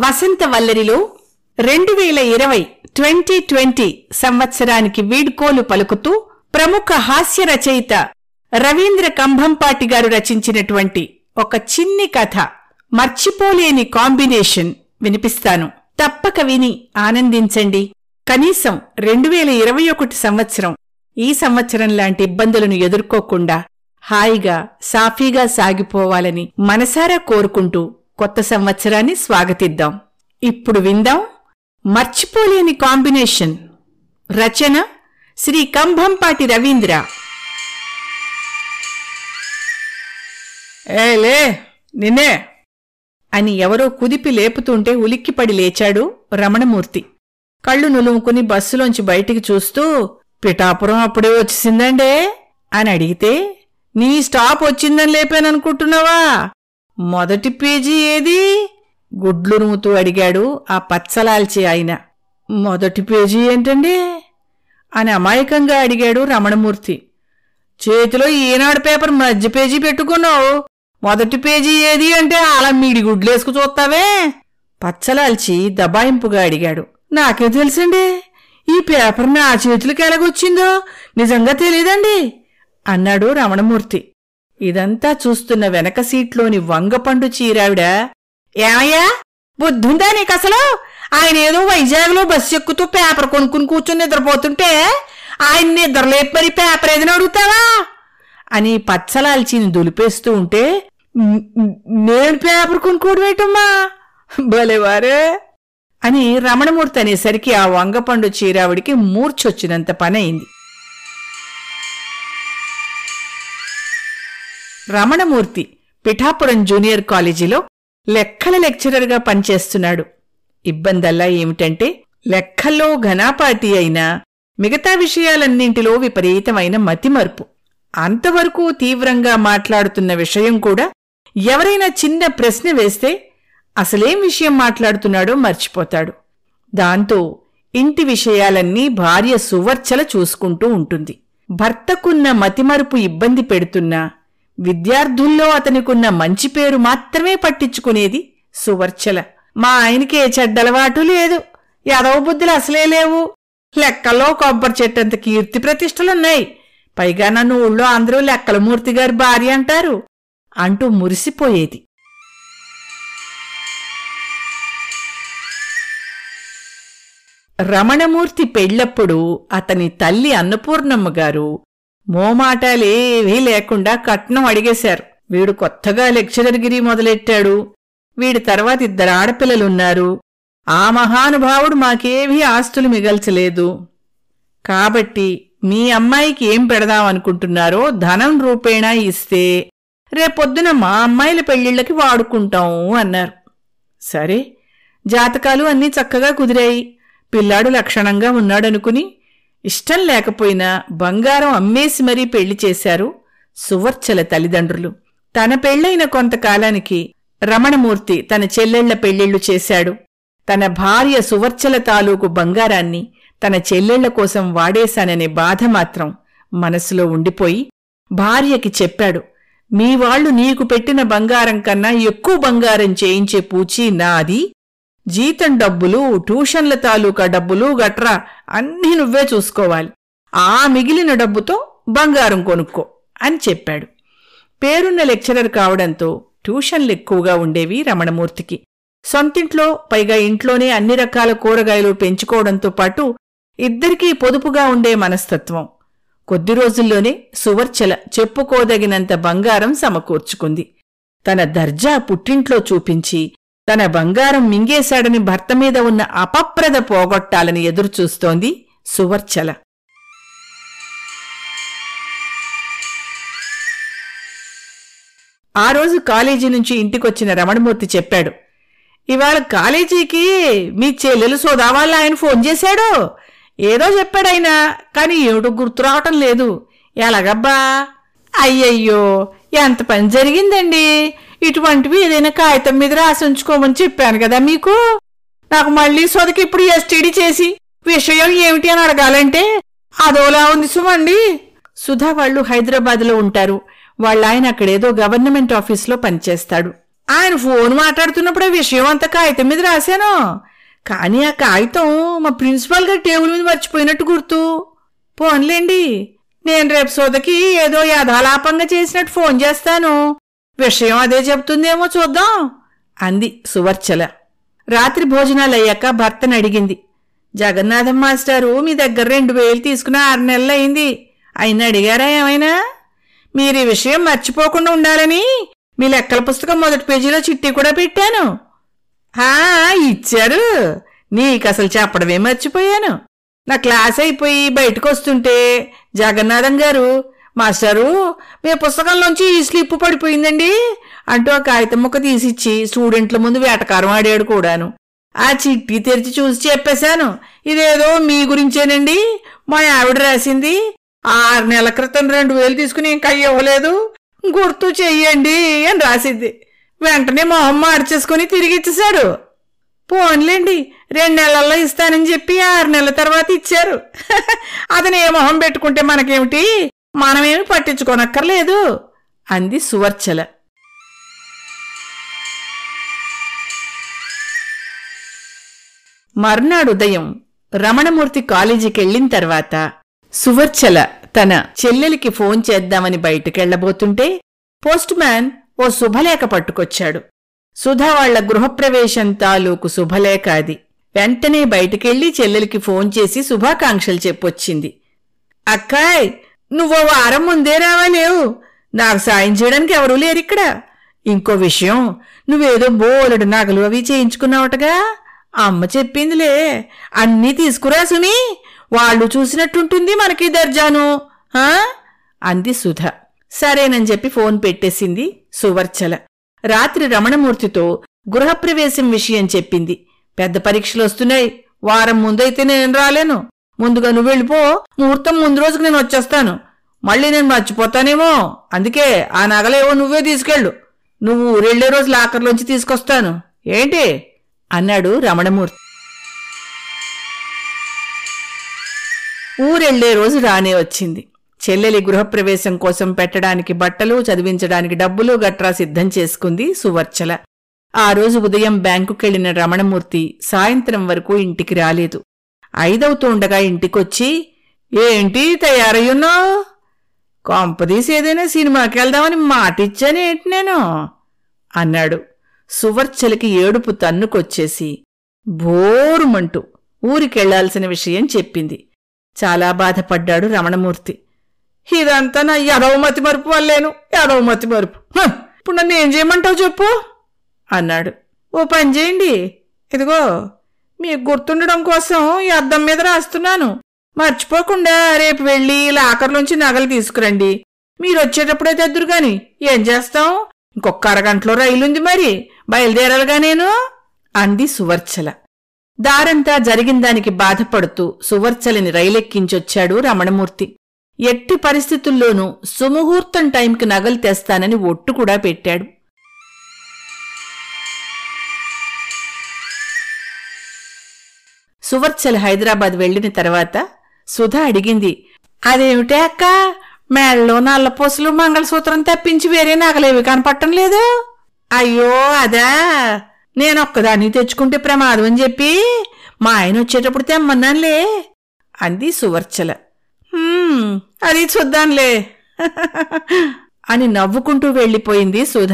వసంత వల్లరిలో రెండు వేల ఇరవై ట్వంటీ ట్వంటీ సంవత్సరానికి వీడ్కోలు పలుకుతూ ప్రముఖ హాస్య రచయిత రవీంద్ర కంభంపాటి గారు రచించినటువంటి ఒక చిన్ని కథ మర్చిపోలేని కాంబినేషన్ వినిపిస్తాను. తప్పక విని ఆనందించండి. కనీసం రెండు వేల ఇరవై ఒకటి సంవత్సరం ఈ సంవత్సరం లాంటి ఇబ్బందులను ఎదుర్కోకుండా హాయిగా సాఫీగా సాగిపోవాలని మనసారా కోరుకుంటూ కొత్త సంవత్సరాన్ని స్వాగతిద్దాం. ఇప్పుడు విందాం మర్చిపోలేని కాంబినేషన్. రచన శ్రీ కంభంపాటి రవీంద్ర. ఏలే నిన్నే. అని ఎవరో కుదిపి లేపుతుంటే ఉలిక్కిపడి లేచాడు రమణమూర్తి. కళ్ళు నులుముకుని బస్సులోంచి బయటికి చూస్తూ పిఠాపురం అప్పుడే వచ్చేసిందండే అని అడిగితే నీ స్టాప్ వచ్చిందని లేపాననుకుంటున్నావా? మొదటి పేజీ ఏది? గుడ్లు నుముతూ అడిగాడు ఆ పచ్చలాల్చి ఆయన. మొదటి పేజీ ఏంటండి? అని అమాయకంగా అడిగాడు రమణమూర్తి. చేతిలో ఈనాడు పేపర్ మధ్య పేజీ పెట్టుకున్నావు. మొదటి పేజీ ఏది అంటే అలా మీడి గుడ్లేసుకు చూస్తావే? పచ్చలాల్చి దబాయింపుగా అడిగాడు. నాకే తెలుసండి? ఈ పేపర్ నా చేతులకి ఎలాగొచ్చిందో? నిజంగా తెలియదండి అన్నాడు రమణమూర్తి. ఇదంతా చూస్తున్న వెనక సీట్లోని వంగపండు చీరావిడ ఏమయ్యా? బుద్ధుందా నీకసలు? ఆయన ఏదో వైజాగ్లో బస్సు ఎక్కుతూ పేపర్ కొనుక్కుని కూర్చుని నిద్రపోతుంటే ఆయన నిద్రలేపు మరి పేపర్ ఏదైనా అడుగుతావా? అని పచ్చలాల్చిని దులిపేస్తూ ఉంటే నేను పేపర్ కొనుక్కోడు వేటమ్మా భలేవారే అని రమణమూర్తి అనేసరికి ఆ వంగపండు చీరావిడికి మూర్చొచ్చినంత పనయింది. రమణమూర్తి పిఠాపురం జూనియర్ కాలేజీలో లెక్కల లెక్చరర్గా పనిచేస్తున్నాడు. ఇబ్బందల్లా ఏమిటంటే లెక్కల్లో ఘనాపాతి అయినా మిగతా విషయాలన్నింటిలో విపరీతమైన మతిమరుపు. అంతవరకు తీవ్రంగా మాట్లాడుతున్న విషయం కూడా ఎవరైనా చిన్న ప్రశ్న వేస్తే అసలేం విషయం మాట్లాడుతున్నాడో మర్చిపోతాడు. దాంతో ఇంటి విషయాలన్నీ భార్య సువర్చల చూసుకుంటూ ఉంటుంది. భర్తకున్న మతిమరుపు ఇబ్బంది పెడుతున్నా విద్యార్థుల్లో అతనికున్న మంచి పేరు మాత్రమే పట్టించుకునేది సువర్చల. మా ఆయనకి ఏ చెడ్డలవాటు లేదు. యాదవ బుద్ధులు అసలే లేవు. లెక్కల్లో కొబ్బరి చెట్టంత కీర్తి ప్రతిష్టలున్నాయి. పైగా నన్ను ఊళ్ళో అందరూ లెక్కలమూర్తి గారి భార్య అంటారు అంటూ మురిసిపోయేది. రమణమూర్తి పెళ్ళప్పుడు అతని తల్లి అన్నపూర్ణమ్మ గారు మోమాటాలేవీ లేకుండా కట్నం అడిగేశారు. వీడు కొత్తగా లెక్చరర్గిరి మొదలెట్టాడు. వీడి తర్వాత ఇద్దరు ఆడపిల్లలున్నారు. ఆ మహానుభావుడు మాకేవీ ఆస్తులు మిగల్చలేదు. కాబట్టి మీ అమ్మాయికి ఏం పెడదామనుకుంటున్నారో ధనం రూపేణా ఇస్తే రేపొద్దున మా అమ్మాయిల పెళ్ళిళ్ళకి వాడుకుంటాం అన్నారు. సరే జాతకాలు అన్నీ చక్కగా కుదిరాయి. పిల్లాడు లక్షణంగా ఉన్నాడనుకుని ఇష్టం లేకపోయినా బంగారం అమ్మేసి మరీ పెళ్ళి చేశారు సువర్చల తల్లిదండ్రులు. తన పెళ్ళైన కొంతకాలానికి రమణమూర్తి తన చెల్లెళ్ళ పెళ్ళిళ్ళు చేశాడు. తన భార్య సువర్చల తాలూకు బంగారాన్ని తన చెల్లెళ్ళ కోసం వాడేశాననే బాధ మాత్రం మనసులో ఉండిపోయి భార్యకి చెప్పాడు మీ వాళ్ళు నీకు పెట్టిన బంగారం కన్నా ఎక్కువ బంగారం చేయించే పూచి నాది. జీతం డబ్బులు ట్యూషన్ల తాలూకా డబ్బులు గట్రా అన్నీ నువ్వే చూసుకోవాలి. ఆ మిగిలిన డబ్బుతో బంగారం కొనుక్కో అని చెప్పాడు. పేరున్న లెక్చరర్ కావడంతో ట్యూషన్లు ఎక్కువగా ఉండేవి రమణమూర్తికి. సొంతింట్లో పైగా ఇంట్లోనే అన్ని రకాల కూరగాయలు పెంచుకోవడంతో పాటు ఇద్దరికీ పొదుపుగా ఉండే మనస్తత్వం. కొద్ది రోజుల్లోనే సువర్చల చెప్పుకోదగినంత బంగారం సమకూర్చుకుంది. తన దర్జా పుట్టింట్లో చూపించి తన బంగారం మింగేశాడని భర్త మీద ఉన్న అపప్రద పోగొట్టాలని ఎదురుచూస్తోంది సువర్చల. ఆ రోజు కాలేజీ నుంచి ఇంటికొచ్చిన రమణమూర్తి చెప్పాడు ఇవాళ కాలేజీకి మీ చెల్లెలు సోదావాళ్ళ ఆయన ఫోన్ చేశాడు. ఏదో చెప్పాడైనా కానీ ఏమిటో గుర్తు రావటం లేదు. ఎలాగబ్బా? అయ్యయ్యో ఎంత పని జరిగిందండి. ఇటువంటివి ఏదైనా కాగితం మీద రాసి ఉంచుకోమని చెప్పాను కదా మీకు? నాకు మళ్ళీ సొదకి ఇప్పుడు ఎస్టీడీ చేసి విషయం ఏమిటి అని అడగాలంటే అదోలా ఉంది సుమండి. సుధా వాళ్ళు హైదరాబాద్లో ఉంటారు. వాళ్ళ ఆయన అక్కడేదో గవర్నమెంట్ ఆఫీస్లో పనిచేస్తాడు. ఆయన ఫోన్ మాట్లాడుతున్నప్పుడు ఆ విషయం అంతా కాగితం మీద రాశాను. కానీ ఆ కాగితం మా ప్రిన్సిపాల్ గారి టేబుల్ మీద మర్చిపోయినట్టు గుర్తు. పోన్లేండి. నేను రేపు సోదకి ఏదో యథాలాపంగా చేసినట్టు ఫోన్ చేస్తాను. విషయం అదే చెప్తుందేమో చూద్దాం అంది సువర్చల. రాత్రి భోజనాలు అయ్యాక భర్తను అడిగింది. జగన్నాథం మాస్టారు మీ దగ్గర రెండు వేలు తీసుకుని ఆరు నెలలు అయింది. అయిన అడిగారా ఏమైనా? మీరు ఈ విషయం మర్చిపోకుండా ఉండాలని మీ లెక్కల పుస్తకం మొదటి పేజీలో చిట్టి కూడా పెట్టాను. హా ఇచ్చారు. నీకు అసలు చెప్పడమే మర్చిపోయాను. నా క్లాస్ అయిపోయి బయటకు వస్తుంటే జగన్నాథం గారు మాస్టారు మీ పుస్తకంలోంచి ఈ స్లిప్ పడిపోయిందండి అంటూ ఆ కాగితం ముక్క తీసిచ్చి స్టూడెంట్ల ముందు వేటకారం ఆడాడు కూడాను. ఆ చిట్టి తెరిచి చూసి చెప్పేశాను ఇదేదో మీ గురించేనండి మా ఆవిడ రాసింది. ఆరు నెలల క్రితం రెండు వేలు తీసుకుని ఇంకా ఇవ్వలేదు. గుర్తు చెయ్యండి అని రాసింది వెంటనే మొహం మార్చేసుకుని తిరిగి ఇచ్చేశాడు. పోన్లేండి రెండు నెలల్లో ఇస్తానని చెప్పి ఆరు నెలల తర్వాత ఇచ్చారు. అతను ఏ మొహం పెట్టుకుంటే మనకేమిటి? మనమేమి పట్టించుకోనక్కర్లేదు అంది సువర్చల. మర్నాడు ఉదయం రమణమూర్తి కాలేజీకెళ్ళిన తర్వాత సువర్చల తన చెల్లెలికి ఫోన్ చేద్దామని బయటికెళ్ళబోతుంటే పోస్ట్మ్యాన్ ఓ శుభలేఖ పట్టుకొచ్చాడు. సుధా వాళ్ళ గృహప్రవేశం తాలూకు శుభలేఖ అది. వెంటనే బయటికెళ్ళి చెల్లెలికి ఫోన్ చేసి శుభాకాంక్షలు చెప్పొచ్చింది. అక్కాయ్ నువ్వో వారం ముందే రావాలేవు. నాకు సాయం చేయడానికి ఎవరూ లేరిక్కడ ఇంకో విషయం నువ్వేదో బోలెడు నగలు అవి చేయించుకున్నావటగా? అమ్మ చెప్పిందిలే. అన్నీ తీసుకురా సుమి. వాళ్ళు చూసినట్టుంటుంది మనకి దర్జాను. అంది సుధ. సరేనని చెప్పి ఫోన్ పెట్టేసింది సువర్చల. రాత్రి రమణమూర్తితో గృహప్రవేశం విషయం చెప్పింది. పెద్ద పరీక్షలు వస్తున్నాయి. వారం ముందైతే నేను రాలేను. ముందుగా నువ్వు వెళ్ళిపో. ముహూర్తం ముందు రోజుకి నేను వచ్చేస్తాను. మళ్ళీ నేను మర్చిపోతానేమో. అందుకే ఆ నగలేవో నువ్వే తీసుకెళ్ళు. నువ్వు ఊరెళ్ళే రోజు లాకర్లోంచి తీసుకొస్తాను. ఏంటి? అన్నాడు రమణమూర్తి. ఊరెళ్ళే రోజు రానే వచ్చింది. చెల్లెలి గృహప్రవేశం కోసం పెట్టడానికి బట్టలు చదివించడానికి డబ్బులు గట్రా సిద్ధం చేసుకుంది సువర్చల. ఆ రోజు ఉదయం బ్యాంకుకెళ్ళిన రమణమూర్తి సాయంత్రం వరకు ఇంటికి రాలేదు. ఐదవుతూ ఉండగా ఇంటికొచ్చి ఏంటి తయారయ్యున్నావు? కొంపదీసి ఏదైనా సినిమాకి వెళ్దామని మాటిచ్చానేంటి నేను? అన్నాడు. సువర్చలకి ఏడుపు తన్నుకొచ్చేసి బోరుమంటూ ఊరికెళ్ళాల్సిన విషయం చెప్పింది. చాలా బాధపడ్డాడు రమణమూర్తి. ఇదంతా నా ఎడవమతి మరుపు వల్లేను యదవమతి మరుపు. ఇప్పుడు నన్ను ఏం చేయమంటావు చెప్పు? అన్నాడు. ఓ పని చేయండి. ఇదిగో మీకు గుర్తుండడం కోసం ఈ అద్దం మీద రాస్తున్నాను. మర్చిపోకుండా రేపు వెళ్ళి లాకర్లోంచి నగలు తీసుకురండి. మీరు వచ్చేటప్పుడే తెద్దురు గాని ఏం చేస్తాం ఇంకొక అరగంటలో రైలుంది మరి బయలుదేరాలిగా నేను? అంది సువర్చల. దారంతా జరిగిన దానికి బాధపడుతూ సువర్చలని రైలెక్కించొచ్చాడు రమణమూర్తి. ఎట్టి పరిస్థితుల్లోనూ సుముహూర్తం టైంకి నగలు తెస్తానని ఒట్టు కూడా పెట్టాడు. సువర్చల్ హైదరాబాద్ వెళ్ళిన తర్వాత సుధా అడిగింది అదేమిటే అక్క? మేళ్ళలో నల్లపూసలు మంగళసూత్రం తప్పించి వేరే నగలేవి కనపట్టం లేదు? అయ్యో అదా. నేనొక్కదాన్ని తెచ్చుకుంటే ప్రమాదం అని చెప్పి మా ఆయన వచ్చేటప్పుడు తెమ్మన్నానులే అంది సువర్చల. అది చూద్దాంలే అని నవ్వుకుంటూ వెళ్ళిపోయింది సుధ.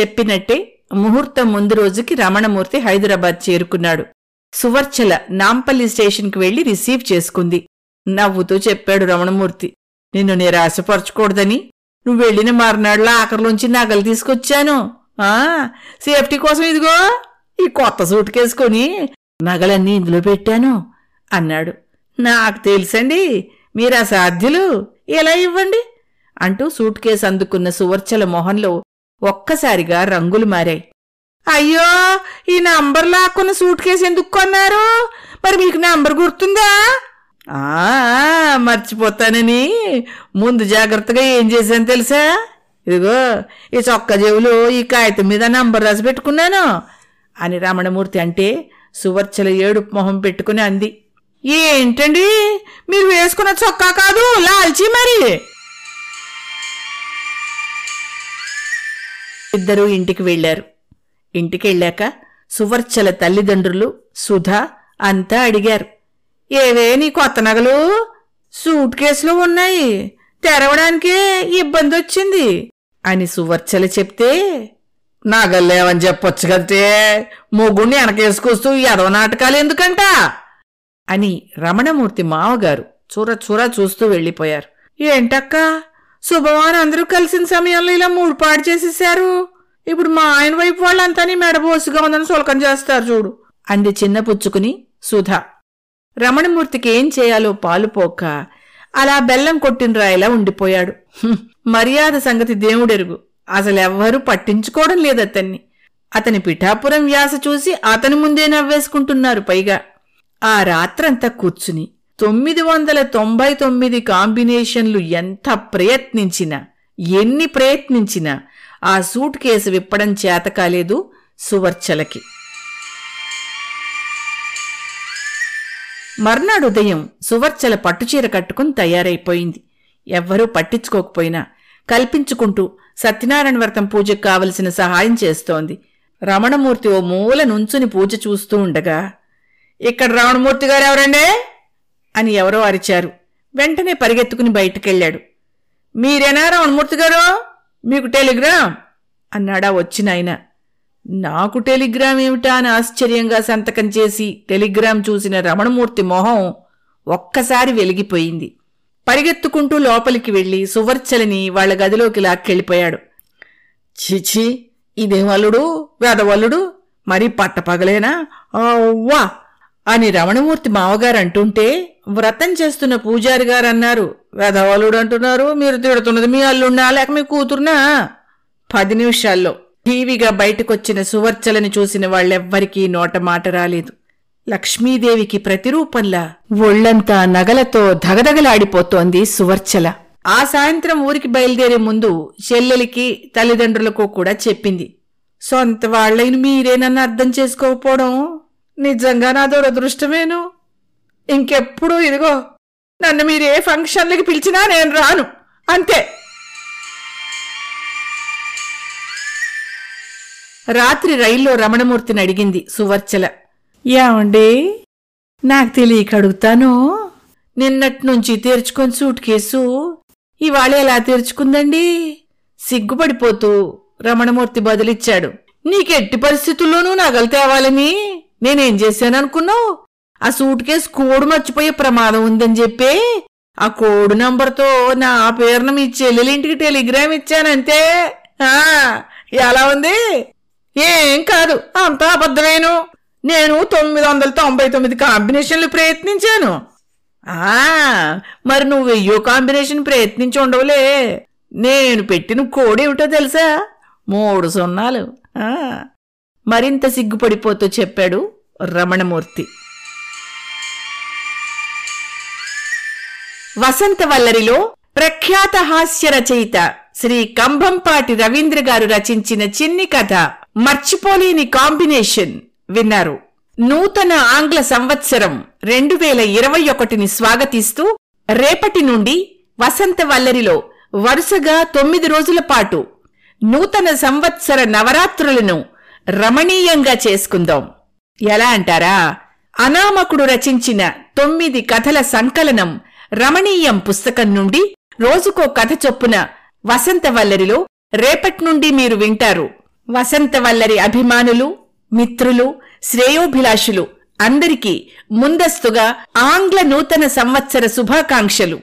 చెప్పినట్టే ముహూర్తం ముందు రోజుకి రమణమూర్తి హైదరాబాద్ చేరుకున్నాడు. సువర్చల నాంపల్లి స్టేషన్కి వెళ్ళి రిసీవ్ చేసుకుంది. నవ్వుతూ చెప్పాడు రమణమూర్తి నిన్ను నిరాశపరచకూడదని. నువ్వు వెళ్ళిన మర్నాడులో ఆఖరిలోంచి నగలు తీసుకొచ్చాను. ఆ సేఫ్టీ కోసం ఇదిగో ఈ కొత్త సూట్ కేసుకొని నగలన్నీ ఇందులో పెట్టాను అన్నాడు. నాకు తెలుసండి మీరు అసాధ్యులు. ఎలా ఇవ్వండి అంటూ సూట్ కేసు అందుకున్న సువర్చల మొహంలో ఒక్కసారిగా రంగులు మారాయి. అయ్యో ఈ నంబర్ లాక్కున్న సూట్ కేసు ఎందుకు కొన్నారు? మరి మీకు నంబర్ గుర్తుందా? ఆ మర్చిపోతానని. ముందు జాగ్రత్తగా ఏం చేశాను తెలుసా? ఇదిగో ఈ చొక్క జేబులో ఈ కాగితం మీద నంబర్ రాసి పెట్టుకున్నాను అని రమణమూర్తి అంటే సువర్చల ఏడుపు మొహం పెట్టుకుని అంది. ఏంటండి? మీరు వేసుకున్న చొక్కా కాదు లాల్చి మరి. ఇద్దరూ ఇంటికి వెళ్ళారు ఇంటికెళ్ళాక సువర్చల తల్లిదండ్రులు సుధా అంతా అడిగారు. ఏవే నీ కొత్త నగలు? సూట్ కేసులో ఉన్నాయి. తెరవడానికే ఇబ్బంది వచ్చింది అని సువర్చల చెప్తే నగల్లేవని చెప్పొచ్చు కదే మొగుణ్ణి వెనకేసుకొస్తూ ఎదవ నాటకాలు ఎందుకంట? అని రమణమూర్తి మావగారు చూర చూర చూస్తూ వెళ్ళిపోయారు. ఏంటక్కా? శుభవాన్ అందరూ కలిసిన సమయంలో ఇలా మూడుపాటు చేసేసారు ఇప్పుడు మా ఆయన వైపు వాళ్ళంతా నీ మెడబోసుగా ఉందని సులకం చేస్తారు చూడు. అంది చిన్న పుచ్చుకుని సుధా. రమణమూర్తికి ఏం చేయాలో పాలుపోక అలా బెల్లం కొట్టిన రాయిలా ఉండిపోయాడు. మర్యాద సంగతి దేవుడెరుగు. అసలెవ్వరూ పట్టించుకోవడం లేదతన్ని అతని పిఠాపురం వ్యాస చూసి అతని ముందే నవ్వేసుకుంటున్నారు పైగా. ఆ రాత్రంతా కూర్చుని తొమ్మిది వందల తొంభై తొమ్మిది కాంబినేషన్లు ఎంత ప్రయత్నించినా ఎన్ని ప్రయత్నించినా ఆ సూట్ కేసు విప్పడం చేత కాలేదు సువర్చలకి. మర్నాడు ఉదయం సువర్చల పట్టుచీర కట్టుకుని తయారైపోయింది. ఎవ్వరూ పట్టించుకోకపోయినా కల్పించుకుంటూ సత్యనారాయణ వ్రతం పూజకు కావలసిన సహాయం చేస్తోంది. రమణమూర్తి ఓ మూల నుంచుని పూజ చూస్తూ ఉండగా ఇక్కడ రమణమూర్తి గారు ఎవరండే? అని ఎవరో అరిచారు. వెంటనే పరిగెత్తుకుని బయటికెళ్ళాడు. మీరేనా రమణమూర్తి గారు? మీకు టెలిగ్రామ్? అన్నాడా వచ్చినాయన. నాకు టెలిగ్రామ్ ఏమిటా అని ఆశ్చర్యంగా సంతకం చేసి టెలిగ్రామ్ చూసిన రమణమూర్తి మొహం ఒక్కసారి వెలిగిపోయింది. పరిగెత్తుకుంటూ లోపలికి వెళ్ళి సువర్చలని వాళ్ళ గదిలోకి లాక్కెళ్ళిపోయాడు. చిచి ఇదేం అల్లుడు? వేదవల్లుడు? మరి పట్టపగలేనా? వా అని రమణమూర్తి మావగారు అంటుంటే వ్రతం చేస్తున్న పూజారి గారు అన్నారు వెధవలుడు అంటున్నారు మీరు తిడుతున్నది మీ అల్లుడినా లేక మీ కూతురునా? పది నిమిషాల్లో టీవీగా బయటకొచ్చిన సువర్చలని చూసిన వాళ్ళెవ్వరికీ నోట మాట రాలేదు. లక్ష్మీదేవికి ప్రతిరూపంలా ఒళ్ళంతా నగలతో ధగధగలాడిపోతోంది సువర్చల. ఆ సాయంత్రం ఊరికి బయలుదేరే ముందు చెల్లెలికి తల్లిదండ్రులకు కూడా చెప్పింది. సొంత వాళ్ళైన మీరేనన్నా అర్థం చేసుకోకపోవడం? నిజంగా నా దురదృష్టమేను ఇంకెప్పుడు ఇదిగో నన్ను మీరే ఫంక్షన్లకి పిలిచినా నేను రాను. అంతే. రాత్రి రైల్లో రమణమూర్తిని అడిగింది సువర్చల. ఏమండి? నాకు తెలియక అడుగుతాను. నిన్నట్నుంచి తీర్చుకొని సూట్ కేసు ఇవాళ ఎలా తెరుచుకుందండి? సిగ్గుపడిపోతూ రమణమూర్తి బదులిచ్చాడు. నీకెట్టి పరిస్థితుల్లోనూ నగలు తేవాలని? నేనేం చేశాననుకున్నావు? ఆ సూట్ కేసు కోడ్ మర్చిపోయే ప్రమాదం ఉందని చెప్పి? ఆ కోడ్ నంబర్తో నా పేరున మీ చెల్లెలింటికి టెలిగ్రామ్ ఇచ్చానంతే. ఎలా ఉంది? ఏం కాదు అంతా అబద్ధమేను. నేను తొమ్మిది వందల తొంభై తొమ్మిది కాంబినేషన్లు ప్రయత్నించాను. ఆ మరి నువ్వు వెయ్యో కాంబినేషన్ ప్రయత్నించి ఉండవులే. నేను పెట్టిన కోడ్ ఏమిటో తెలుసా? మూడు సున్నాలు. మరింత సిగ్గుపడిపోతూ చెప్పాడు రమణమూర్తి. వసంతవల్లరిలో ప్రఖ్యాత హాస్య రచయిత శ్రీ కంభంపాటి రవీంద్ర గారు రచించిన చిన్ని కథ మర్చిపోలేని కాంబినేషన్ విన్నారు. నూతన ఆంగ్ల సంవత్సరం రెండు వేల ఇరవై ఒకటిని స్వాగతిస్తూ రేపటి నుండి వసంత వల్లరిలో వరుసగా తొమ్మిది రోజుల పాటు నూతన సంవత్సర నవరాత్రులను రమణీయంగా చేసుకుందాం. ఎలా అంటారా? అనామకుడు రచించిన తొమ్మిది కథల సంకలనం రమణీయం పుస్తకం నుండి రోజుకో కథ చొప్పున వసంతవల్లరిలో రేపట్నుండి మీరు వింటారు. వసంతవల్లరి అభిమానులు మిత్రులు శ్రేయోభిలాషులు అందరికీ ముందస్తుగా ఆంగ్ల నూతన సంవత్సర శుభాకాంక్షలు.